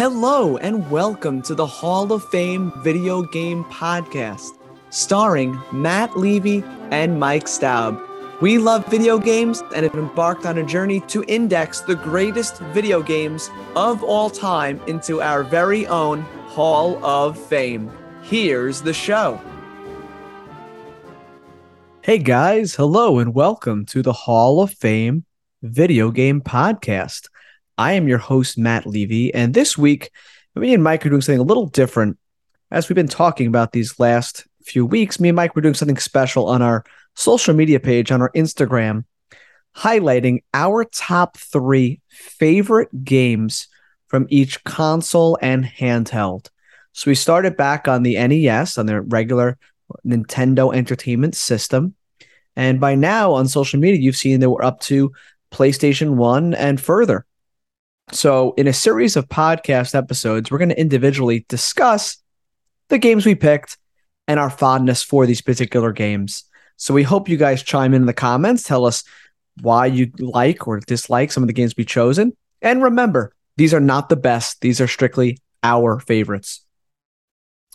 Hello, and welcome to the Hall of Fame Video Game Podcast, starring Matt Levy and Mike Staub. We love video games and have embarked on a journey to index the greatest video games of all time into our very own Hall of Fame. Here's the show. Hey guys, hello and welcome to the Hall of Fame Video Game Podcast. I am your host, Matt Levy, and this week, me and Mike are doing something a little different. As we've been talking about these last few weeks, me and Mike were doing something special on our social media page on our Instagram, highlighting our top three favorite games from each console and handheld. So we started back on the NES, on the regular Nintendo Entertainment System. And by now on social media, you've seen that we're up to PlayStation 1 and further. So, in a series of podcast episodes, we're going to individually discuss the games we picked and our fondness for these particular games. So we hope you guys chime in, in the comments, tell us why you like or dislike some of the games we've chosen. And remember, these are not the best, these are strictly our favorites.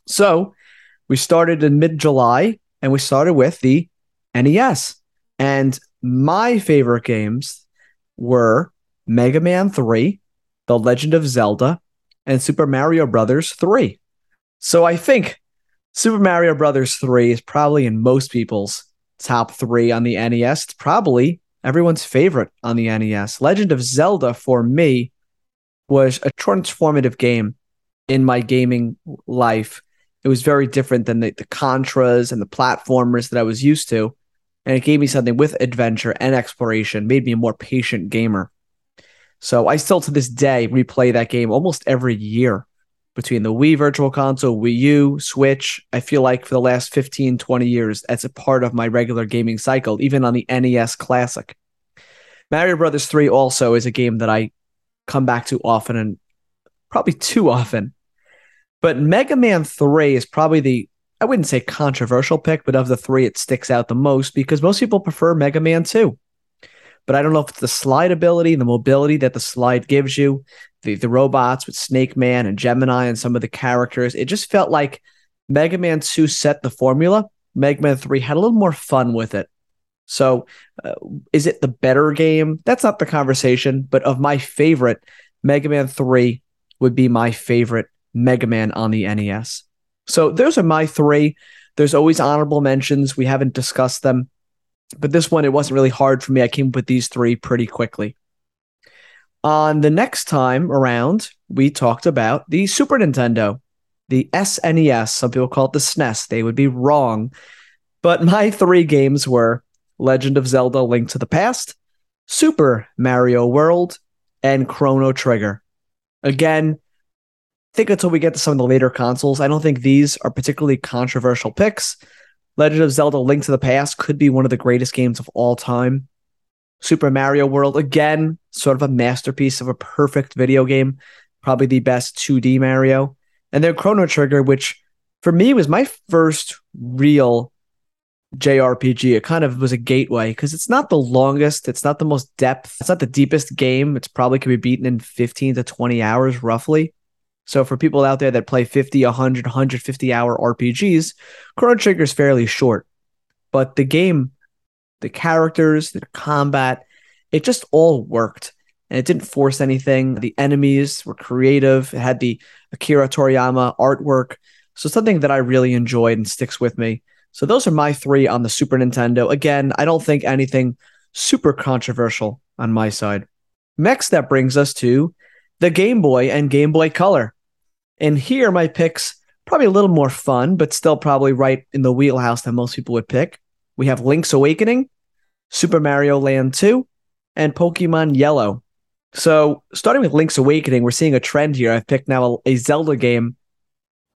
So we started in mid July and we started with the NES. And my favorite games were Mega Man 3, The Legend of Zelda, and Super Mario Brothers 3. So I think Super Mario Brothers 3 is probably in most people's top three on the NES. It's probably everyone's favorite on the NES. Legend of Zelda for me was a transformative game in my gaming life. It was very different than the, the Contras and the platformers that I was used to. And it gave me something with adventure and exploration, made me a more patient gamer. So I still to this day replay that game almost every year between the Wii Virtual Console, Wii U, Switch. I feel like for the last 15, 20 years, that's a part of my regular gaming cycle, even on the NES Classic. Mario Brothers 3 also is a game that I come back to often and probably too often. But Mega Man 3 is probably the, I wouldn't say controversial pick, but of the three, it sticks out the most because most people prefer Mega Man 2 but I don't know if it's the slide ability, the mobility that the slide gives you, the, the robots with Snake Man and Gemini and some of the characters. It just felt like Mega Man 2 set the formula. Mega Man 3 had a little more fun with it. So, uh, is it the better game? That's not the conversation, but of my favorite, Mega Man 3 would be my favorite Mega Man on the NES. So, those are my three. There's always honorable mentions. We haven't discussed them. But this one, it wasn't really hard for me. I came up with these three pretty quickly. On the next time around, we talked about the Super Nintendo, the SNES. Some people call it the SNES. They would be wrong. But my three games were Legend of Zelda Link to the Past, Super Mario World, and Chrono Trigger. Again, I think until we get to some of the later consoles, I don't think these are particularly controversial picks. Legend of Zelda Link to the Past could be one of the greatest games of all time. Super Mario World, again, sort of a masterpiece of a perfect video game, probably the best 2D Mario. And then Chrono Trigger, which for me was my first real JRPG. It kind of was a gateway because it's not the longest, it's not the most depth, it's not the deepest game. It's probably could be beaten in 15 to 20 hours roughly. So for people out there that play 50, 100, 150 hour RPGs, Chrono Trigger is fairly short. But the game, the characters, the combat, it just all worked. And it didn't force anything. The enemies were creative. It had the Akira Toriyama artwork. So something that I really enjoyed and sticks with me. So those are my three on the Super Nintendo. Again, I don't think anything super controversial on my side. Next, that brings us to the Game Boy and Game Boy Color. And here, my picks probably a little more fun, but still probably right in the wheelhouse that most people would pick. We have Link's Awakening, Super Mario Land 2, and Pokemon Yellow. So, starting with Link's Awakening, we're seeing a trend here. I've picked now a, a Zelda game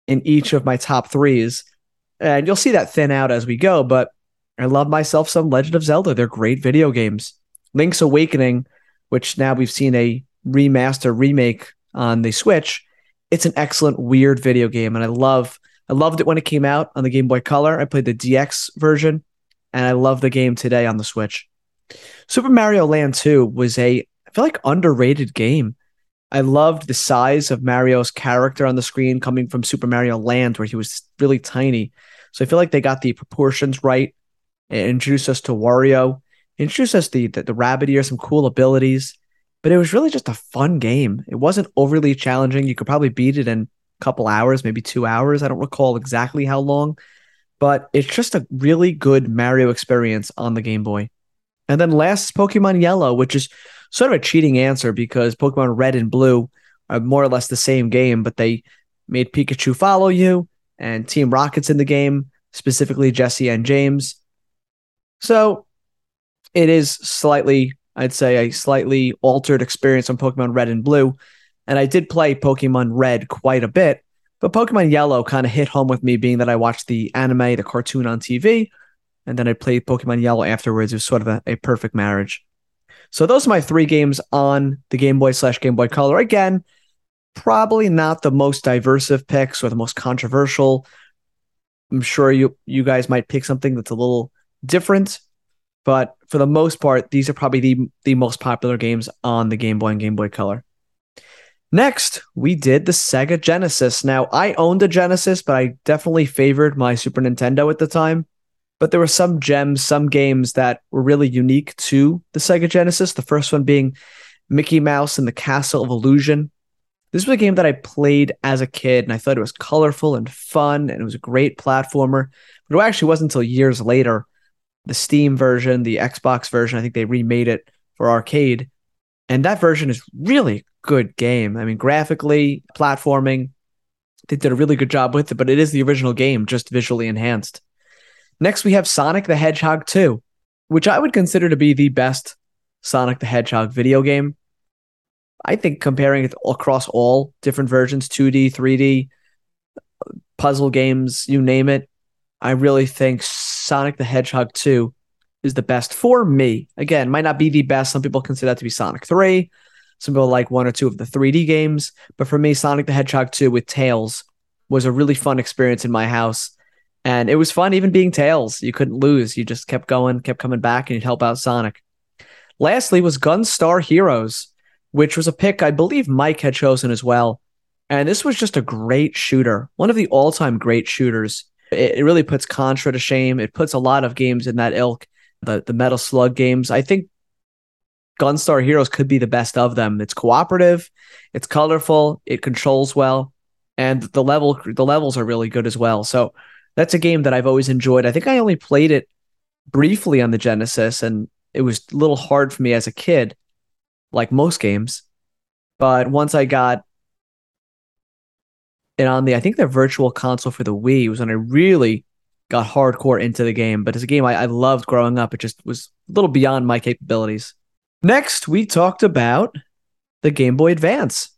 in each of my top threes, and you'll see that thin out as we go. But I love myself some Legend of Zelda. They're great video games. Link's Awakening, which now we've seen a remaster remake on the Switch, it's an excellent weird video game, and I love I loved it when it came out on the Game Boy Color. I played the DX version, and I love the game today on the Switch. Super Mario Land 2 was a I feel like underrated game. I loved the size of Mario's character on the screen coming from Super Mario Land, where he was really tiny. So I feel like they got the proportions right and introduced us to Wario, introduced us the, the, the rabbit ear, some cool abilities. But it was really just a fun game. It wasn't overly challenging. You could probably beat it in a couple hours, maybe two hours. I don't recall exactly how long, but it's just a really good Mario experience on the Game Boy. And then last is Pokemon Yellow, which is sort of a cheating answer because Pokemon Red and Blue are more or less the same game, but they made Pikachu follow you and Team Rocket's in the game, specifically Jessie and James. So it is slightly, I'd say, a slightly altered experience on Pokemon Red and Blue. And I did play Pokemon Red quite a bit, but Pokemon Yellow kind of hit home with me, being that I watched the anime, the cartoon on TV, and then I played Pokemon Yellow afterwards. It was sort of a, a perfect marriage. So those are my three games on the Game Boy slash Game Boy Color. Again, probably not the most diverse of picks or the most controversial. I'm sure you you guys might pick something that's a little different, but for the most part, these are probably the the most popular games on the Game Boy and Game Boy Color. Next, we did the Sega Genesis. Now, I owned a Genesis, but I definitely favored my Super Nintendo at the time. But there were some gems, some games that were really unique to the Sega Genesis. The first one being Mickey Mouse and the Castle of Illusion. This was a game that I played as a kid, and I thought it was colorful and fun, and it was a great platformer. But it actually wasn't until years later, the Steam version, the Xbox version, I think they remade it for arcade. And that version is really good game. I mean, graphically, platforming, they did a really good job with it, but it is the original game, just visually enhanced. Next, we have Sonic the Hedgehog 2, which I would consider to be the best Sonic the Hedgehog video game. I think comparing it across all different versions 2D, 3D, puzzle games, you name it, I really think Sonic the Hedgehog 2 is the best for me. Again, might not be the best. Some people consider that to be Sonic 3. Some people like one or two of the 3D games. But for me, Sonic the Hedgehog 2 with Tails was a really fun experience in my house. And it was fun even being Tails. You couldn't lose. You just kept going, kept coming back, and you'd help out Sonic. Lastly was Gunstar Heroes, which was a pick I believe Mike had chosen as well. And this was just a great shooter, one of the all time great shooters. It, it, really puts Contra to shame. It puts a lot of games in that ilk, the, the Metal Slug games. I think Gunstar Heroes could be the best of them. It's cooperative, it's colorful, it controls well, and the level the levels are really good as well. So that's a game that I've always enjoyed. I think I only played it briefly on the Genesis, and it was a little hard for me as a kid, like most games. But once I got it on the, I think the virtual console for the Wii was when I really got hardcore into the game. But it's a game I, I loved growing up. It just was a little beyond my capabilities. Next, we talked about the Game Boy Advance.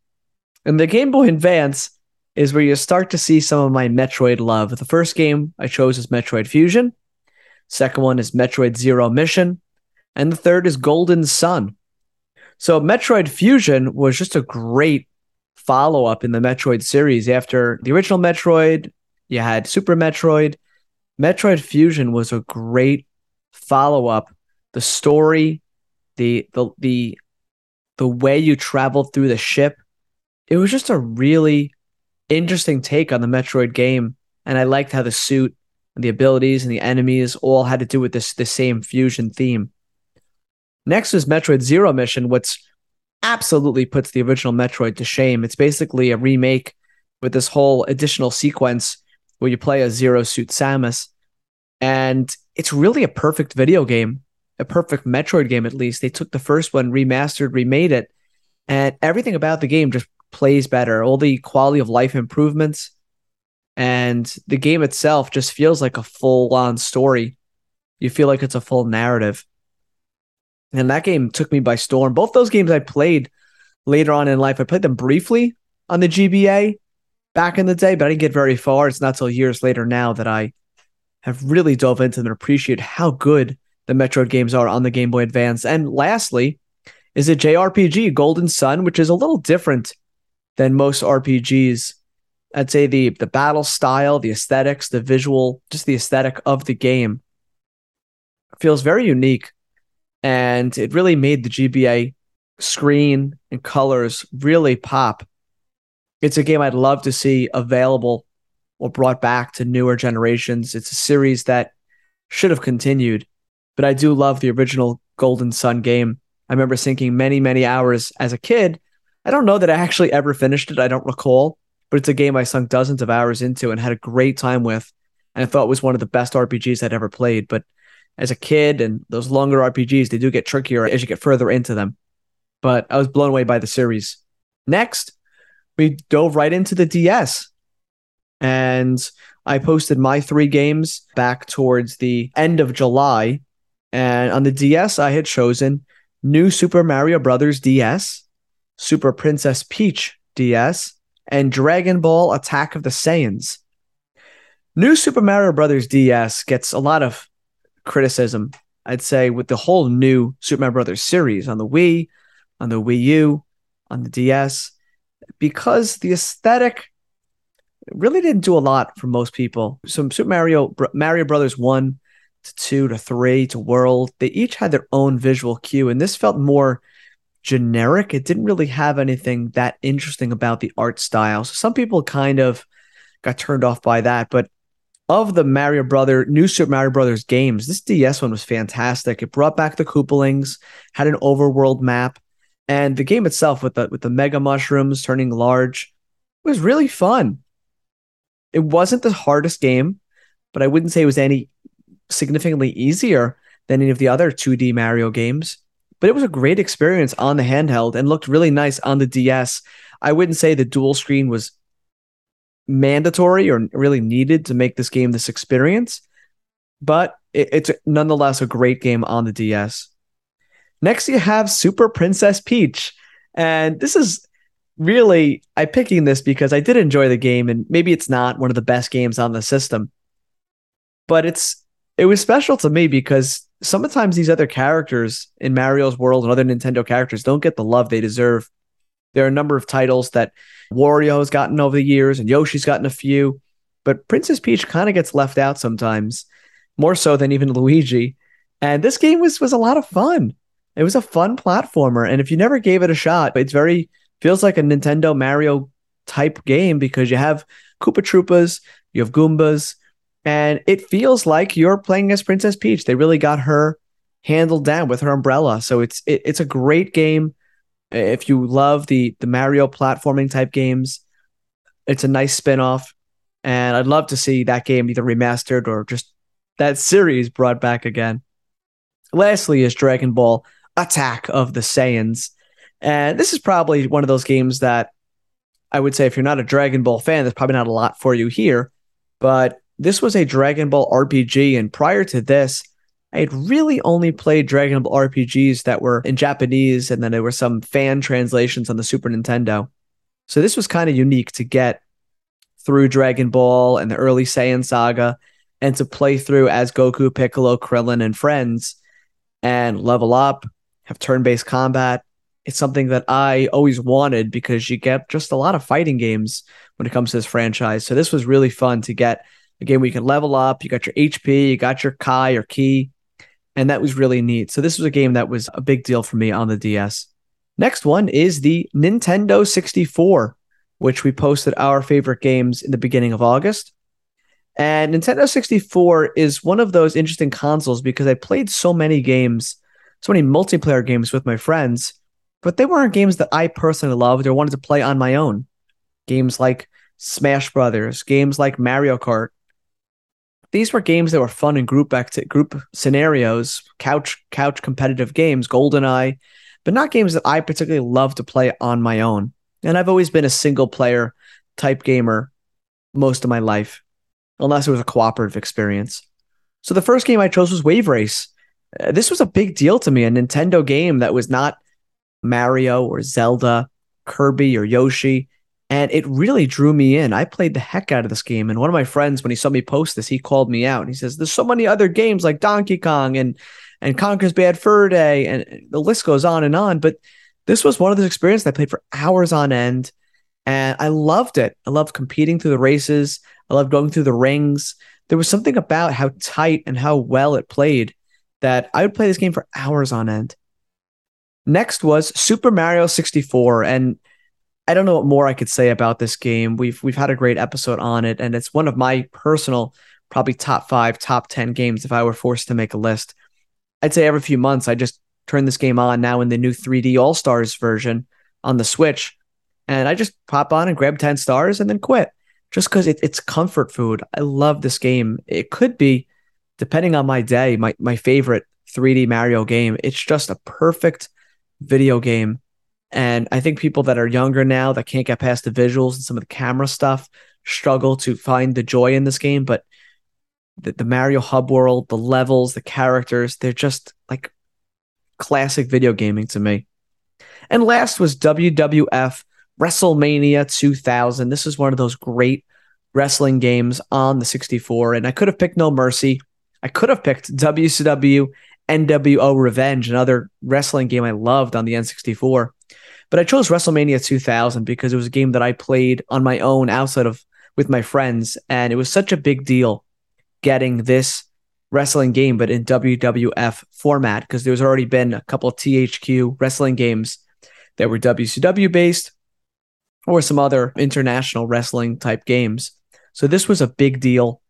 And the Game Boy Advance is where you start to see some of my Metroid love. The first game I chose is Metroid Fusion. Second one is Metroid Zero Mission. And the third is Golden Sun. So Metroid Fusion was just a great follow up in the Metroid series. After the original Metroid, you had Super Metroid. Metroid Fusion was a great follow up. The story, the the the the way you traveled through the ship, it was just a really interesting take on the Metroid game, and I liked how the suit and the abilities and the enemies all had to do with this the same fusion theme. Next is Metroid Zero Mission, which absolutely puts the original Metroid to shame. It's basically a remake with this whole additional sequence where you play a Zero Suit Samus, and it's really a perfect video game, a perfect Metroid game at least. They took the first one, remastered, remade it, and everything about the game just plays better, all the quality of life improvements, and the game itself just feels like a full on story. You feel like it's a full narrative. And that game took me by storm. Both those games I played later on in life. I played them briefly on the GBA back in the day, but I didn't get very far. It's not till years later now that I have really dove into them and appreciate how good the Metroid games are on the Game Boy Advance. And lastly, is a JRPG Golden Sun, which is a little different than most RPGs. I'd say the the battle style, the aesthetics, the visual, just the aesthetic of the game feels very unique, and it really made the GBA screen and colors really pop. It's a game I'd love to see available or brought back to newer generations. It's a series that should have continued, but I do love the original Golden Sun game. I remember sinking many, many hours as a kid. I don't know that I actually ever finished it. I don't recall, but it's a game I sunk dozens of hours into and had a great time with. And I thought it was one of the best RPGs I'd ever played. But as a kid and those longer RPGs, they do get trickier as you get further into them. But I was blown away by the series. Next, we dove right into the DS. And I posted my three games back towards the end of July. And on the DS, I had chosen New Super Mario Brothers DS, Super Princess Peach DS, and Dragon Ball Attack of the Saiyans. New Super Mario Brothers DS gets a lot of criticism, I'd say, with the whole new Super Mario Brothers series on the Wii, on the Wii U, on the DS, because the aesthetic really didn't do a lot for most people. So Super Mario Mario Brothers 1 to 2 to 3 to World, they each had their own visual cue and this felt more generic. It didn't really have anything that interesting about the art style. So some people kind of got turned off by that, but of the Mario Brother new Super Mario Brothers games, this DS one was fantastic. It brought back the Koopalings, had an overworld map, and the game itself with the with the mega mushrooms turning large was really fun. It wasn't the hardest game, but I wouldn't say it was any significantly easier than any of the other 2D Mario games. But it was a great experience on the handheld and looked really nice on the DS. I wouldn't say the dual screen was mandatory or really needed to make this game this experience, but it, it's nonetheless a great game on the DS. Next, you have Super Princess Peach. And this is really, I'm picking this because I did enjoy the game, and maybe it's not one of the best games on the system, but it's it was special to me because sometimes these other characters in Mario's world and other Nintendo characters don't get the love they deserve. There are a number of titles that Wario has gotten over the years, and Yoshi's gotten a few, but Princess Peach kind of gets left out sometimes, more so than even Luigi. And this game was was a lot of fun. It was a fun platformer, and if you never gave it a shot, it's very feels like a Nintendo Mario type game because you have Koopa Troopas, you have Goombas, and it feels like you're playing as Princess Peach. They really got her handled down with her umbrella, so it's it, it's a great game if you love the the Mario platforming type games, it's a nice spin-off. And I'd love to see that game either remastered or just that series brought back again. Lastly is Dragon Ball Attack of the Saiyans. And this is probably one of those games that I would say if you're not a Dragon Ball fan, there's probably not a lot for you here. But this was a Dragon Ball RPG. And prior to this, I had really only played Dragon Ball RPGs that were in Japanese, and then there were some fan translations on the Super Nintendo. So this was kind of unique to get through Dragon Ball and the early Saiyan saga, and to play through as Goku, Piccolo, Krillin, and friends, and level up, have turn-based combat. It's something that I always wanted because you get just a lot of fighting games when it comes to this franchise. So this was really fun to get a game where you can level up. You got your HP, you got your Kai or Ki, and that was really neat. So this was a game that was a big deal for me on the DS. Next one is the Nintendo 64, which we posted our favorite games in the beginning of August. And Nintendo 64 is one of those interesting consoles because I played so many games, so many multiplayer games with my friends, but they weren't games that I personally loved or wanted to play on my own. Games like Smash Brothers, games like Mario Kart, these were games that were fun in group act- group scenarios, couch couch competitive games, GoldenEye, but not games that I particularly love to play on my own. And I've always been a single player type gamer most of my life, unless it was a cooperative experience. So the first game I chose was Wave Race. Uh, this was a big deal to me, a Nintendo game that was not Mario or Zelda, Kirby or Yoshi and it really drew me in. I played the heck out of this game, and one of my friends, when he saw me post this, he called me out. and He says, "There's so many other games like Donkey Kong and and Conker's Bad Fur Day, and the list goes on and on." But this was one of those experiences I played for hours on end, and I loved it. I loved competing through the races. I loved going through the rings. There was something about how tight and how well it played that I would play this game for hours on end. Next was Super Mario 64. And I don't know what more I could say about this game. We've we've had a great episode on it, and it's one of my personal, probably top five, top ten games if I were forced to make a list. I'd say every few months I just turn this game on now in the new 3D All Stars version on the Switch, and I just pop on and grab 10 stars and then quit just because it, it's comfort food. I love this game. It could be, depending on my day, my, my favorite 3D Mario game. It's just a perfect video game. And I think people that are younger now that can't get past the visuals and some of the camera stuff struggle to find the joy in this game. But the, the Mario Hub world, the levels, the characters, they're just like classic video gaming to me. And last was WWF WrestleMania 2000. This is one of those great wrestling games on the 64. And I could have picked No Mercy. I could have picked WCW NWO Revenge, another wrestling game I loved on the N64. But I chose WrestleMania 2000 because it was a game that I played on my own outside of with my friends. And it was such a big deal getting this wrestling game, but in WWF format, because there's already been a couple THQ wrestling games that were WCW based or some other international wrestling type games. So this was a big deal.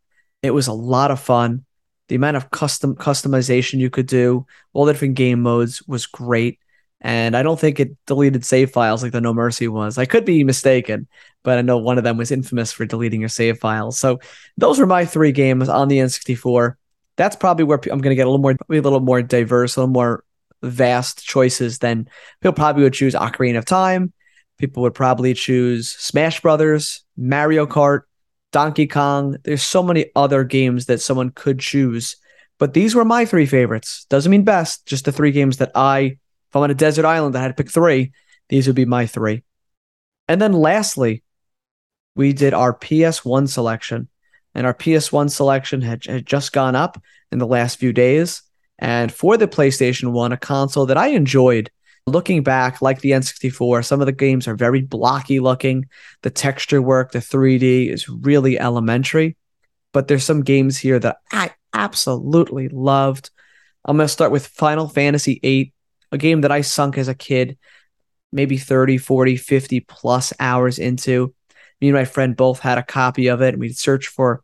It was a lot of fun. The amount of custom customization you could do, all the different game modes was great. And I don't think it deleted save files like the No Mercy was. I could be mistaken, but I know one of them was infamous for deleting your save files. So those were my three games on the N64. That's probably where I'm going to get a little more, a little more diverse, a little more vast choices than people probably would choose Ocarina of Time, People would probably choose Smash Brothers, Mario Kart, Donkey Kong. There's so many other games that someone could choose, but these were my three favorites. Doesn't mean best, just the three games that I, if I'm on a desert island, I had to pick three. These would be my three. And then lastly, we did our PS1 selection, and our PS1 selection had, had just gone up in the last few days. And for the PlayStation 1, a console that I enjoyed Looking back, like the N64, some of the games are very blocky looking. The texture work, the 3D is really elementary. But there's some games here that I absolutely loved. I'm going to start with Final Fantasy VIII, a game that I sunk as a kid, maybe 30, 40, 50 plus hours into. Me and my friend both had a copy of it, and we'd search for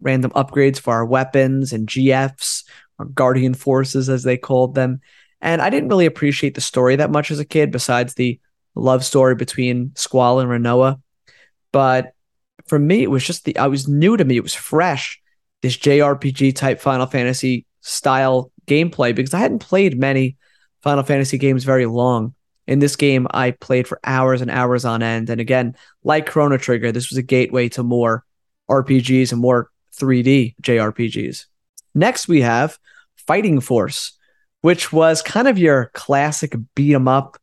random upgrades for our weapons and GFs, or Guardian Forces, as they called them. And I didn't really appreciate the story that much as a kid, besides the love story between Squall and Rinoa. But for me, it was just the I was new to me. It was fresh, this JRPG type Final Fantasy style gameplay because I hadn't played many Final Fantasy games very long. In this game, I played for hours and hours on end. And again, like Chrono Trigger, this was a gateway to more RPGs and more 3D JRPGs. Next, we have Fighting Force which was kind of your classic beat 'em up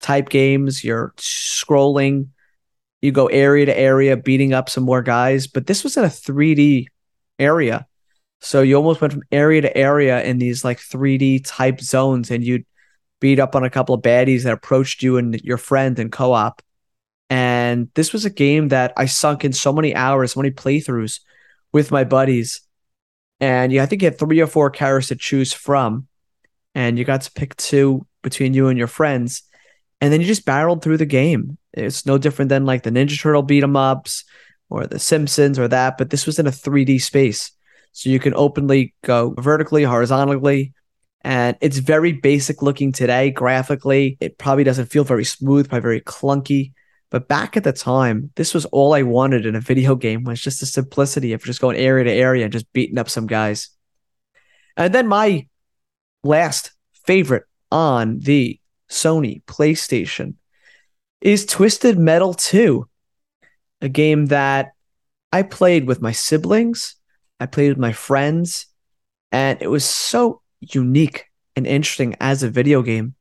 type games. You're scrolling, you go area to area, beating up some more guys. But this was in a 3D area. So you almost went from area to area in these like 3D type zones, and you'd beat up on a couple of baddies that approached you and your friend in co op. And this was a game that I sunk in so many hours, so many playthroughs with my buddies. And yeah, I think you had three or four characters to choose from and you got to pick two between you and your friends, and then you just barreled through the game. It's no different than like the Ninja Turtle beat 'em ups or the Simpsons or that, but this was in a 3D space. So you can openly go vertically, horizontally, and it's very basic looking today graphically. It probably doesn't feel very smooth, probably very clunky. But back at the time, this was all I wanted in a video game was just the simplicity of just going area to area and just beating up some guys. And then my last favorite on the Sony PlayStation is Twisted Metal 2, a game that I played with my siblings, I played with my friends, and it was so unique and interesting as a video game.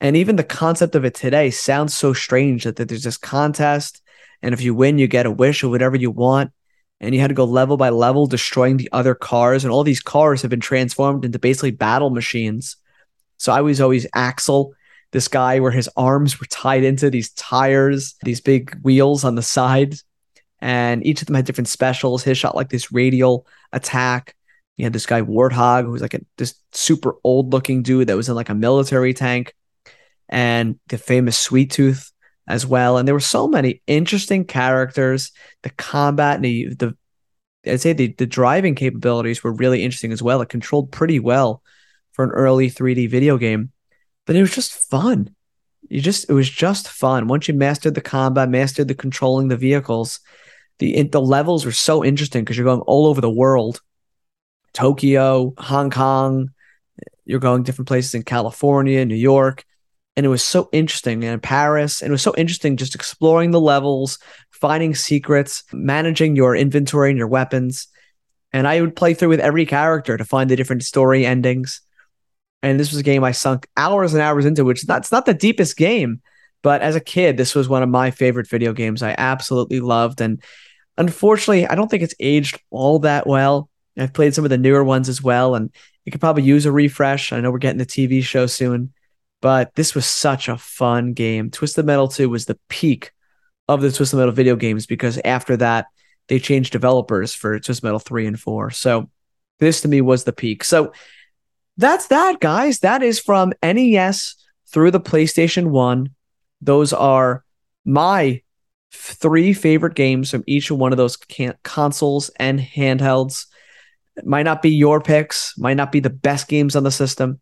And even the concept of it today sounds so strange that, that there's this contest, and if you win, you get a wish or whatever you want and you had to go level by level destroying the other cars and all these cars have been transformed into basically battle machines so i was always axel this guy where his arms were tied into these tires these big wheels on the side and each of them had different specials his shot like this radial attack you had this guy warthog who was like a, this super old looking dude that was in like a military tank and the famous Sweet Tooth as well. And there were so many interesting characters. The combat and the, the I'd say the, the driving capabilities were really interesting as well. It controlled pretty well for an early 3D video game, but it was just fun. You just it was just fun. Once you mastered the combat, mastered the controlling the vehicles, the the levels were so interesting because you're going all over the world. Tokyo, Hong Kong, you're going different places in California, New York, and it was so interesting and Paris, and it was so interesting just exploring the levels, finding secrets, managing your inventory and your weapons. And I would play through with every character to find the different story endings. And this was a game I sunk hours and hours into, which is not, it's not the deepest game, but as a kid, this was one of my favorite video games I absolutely loved. And unfortunately, I don't think it's aged all that well. I've played some of the newer ones as well, and it could probably use a refresh. I know we're getting the TV show soon, but this was such a fun game. Twisted Metal 2 was the peak of the Twisted Metal video games because after that, they changed developers for Twisted Metal 3 and 4. So this to me was the peak. So that's that, guys. That is from NES through the PlayStation 1. Those are my three favorite games from each one of those can- consoles and handhelds. Might not be your picks, might not be the best games on the system,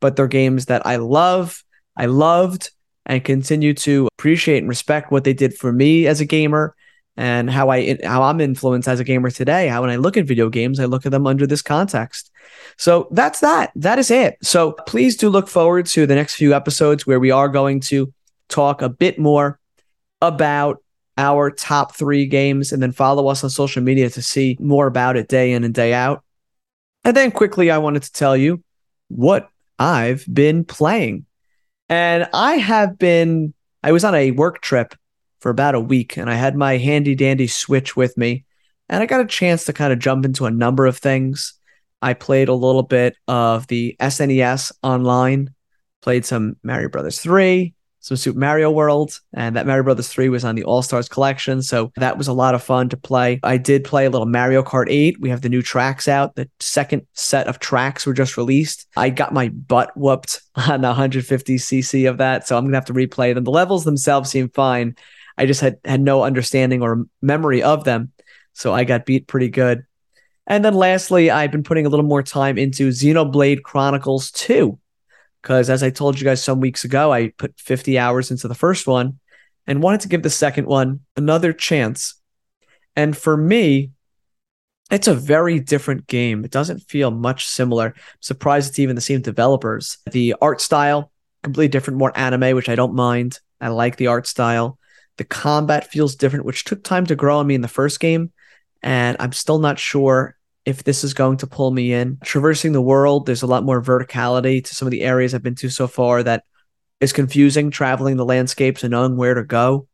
but they're games that I love, I loved, and continue to appreciate and respect what they did for me as a gamer and how I how I'm influenced as a gamer today. How when I look at video games, I look at them under this context. So that's that. That is it. So please do look forward to the next few episodes where we are going to talk a bit more about our top three games and then follow us on social media to see more about it day in and day out. And then quickly, I wanted to tell you what I've been playing. And I have been, I was on a work trip for about a week and I had my handy dandy Switch with me. And I got a chance to kind of jump into a number of things. I played a little bit of the SNES online, played some Mario Brothers 3, some Super Mario World, and that Mario Brothers 3 was on the All Stars collection. So that was a lot of fun to play. I did play a little Mario Kart 8. We have the new tracks out. The second set of tracks were just released. I got my butt whooped on 150cc of that. So I'm going to have to replay them. The levels themselves seem fine. I just had, had no understanding or memory of them. So I got beat pretty good. And then lastly, I've been putting a little more time into Xenoblade Chronicles 2 because as I told you guys some weeks ago, I put 50 hours into the first one and wanted to give the second one another chance. And for me, it's a very different game. It doesn't feel much similar. I'm surprised it's even the same developers. The art style, completely different, more anime, which I don't mind. I like the art style. The combat feels different, which took time to grow on me in the first game. And I'm still not sure if this is going to pull me in. Traversing the world, there's a lot more verticality to some of the areas I've been to so far that is confusing traveling the landscapes and knowing where to go.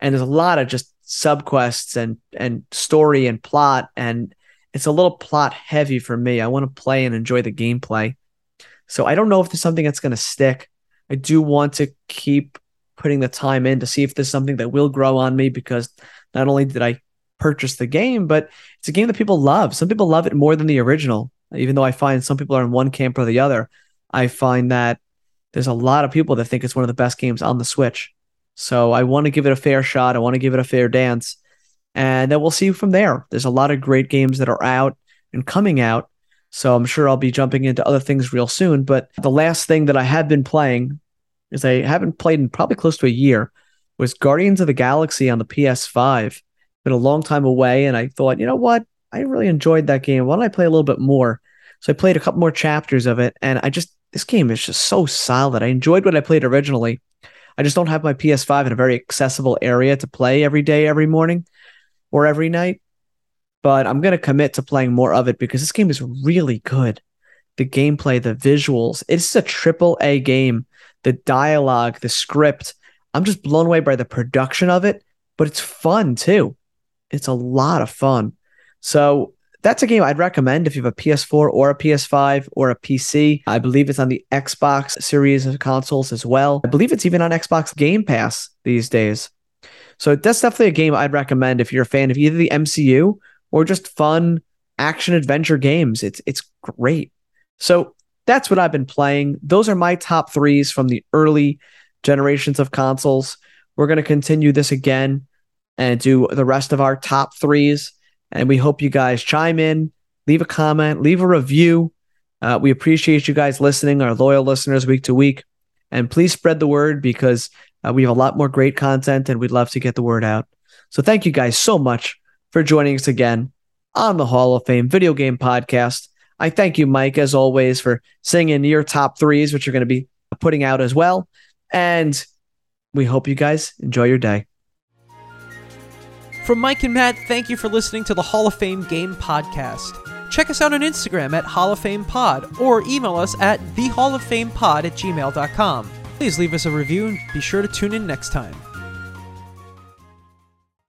And there's a lot of just subquests and and story and plot and it's a little plot heavy for me. I want to play and enjoy the gameplay. So I don't know if there's something that's going to stick. I do want to keep putting the time in to see if there's something that will grow on me because not only did I purchase the game, but it's a game that people love. Some people love it more than the original, even though I find some people are in one camp or the other. I find that there's a lot of people that think it's one of the best games on the Switch. So I want to give it a fair shot. I want to give it a fair dance. And then we'll see from there. There's a lot of great games that are out and coming out. So I'm sure I'll be jumping into other things real soon. But the last thing that I have been playing is I haven't played in probably close to a year was Guardians of the Galaxy on the PS5 been a long time away, and I thought, you know what? I really enjoyed that game. Why don't I play a little bit more? So I played a couple more chapters of it, and I just this game is just so solid. I enjoyed what I played originally. I just don't have my PS5 in a very accessible area to play every day, every morning, or every night. But I'm gonna commit to playing more of it because this game is really good. The gameplay, the visuals, it's a triple A game. The dialogue, the script, I'm just blown away by the production of it, but it's fun too. It's a lot of fun. So that's a game I'd recommend if you have a PS4 or a PS5 or a PC. I believe it's on the Xbox series of consoles as well. I believe it's even on Xbox Game Pass these days. So that's definitely a game I'd recommend if you're a fan of either the MCU or just fun action adventure games. It's it's great. So that's what I've been playing. Those are my top threes from the early generations of consoles. We're going to continue this again and do the rest of our top threes. And we hope you guys chime in, leave a comment, leave a review. Uh, we appreciate you guys listening, our loyal listeners, week to week. And please spread the word because uh, we have a lot more great content and we'd love to get the word out. So thank you guys so much for joining us again on the Hall of Fame Video Game Podcast. I thank you, Mike, as always, for singing your top threes, which you're going to be putting out as well. And we hope you guys enjoy your day. From Mike and Matt, thank you for listening to the Hall of Fame Game Podcast. Check us out on Instagram at Hall of Fame Pod or email us at thehalloffamepod at gmail.com. Please leave us a review and be sure to tune in next time.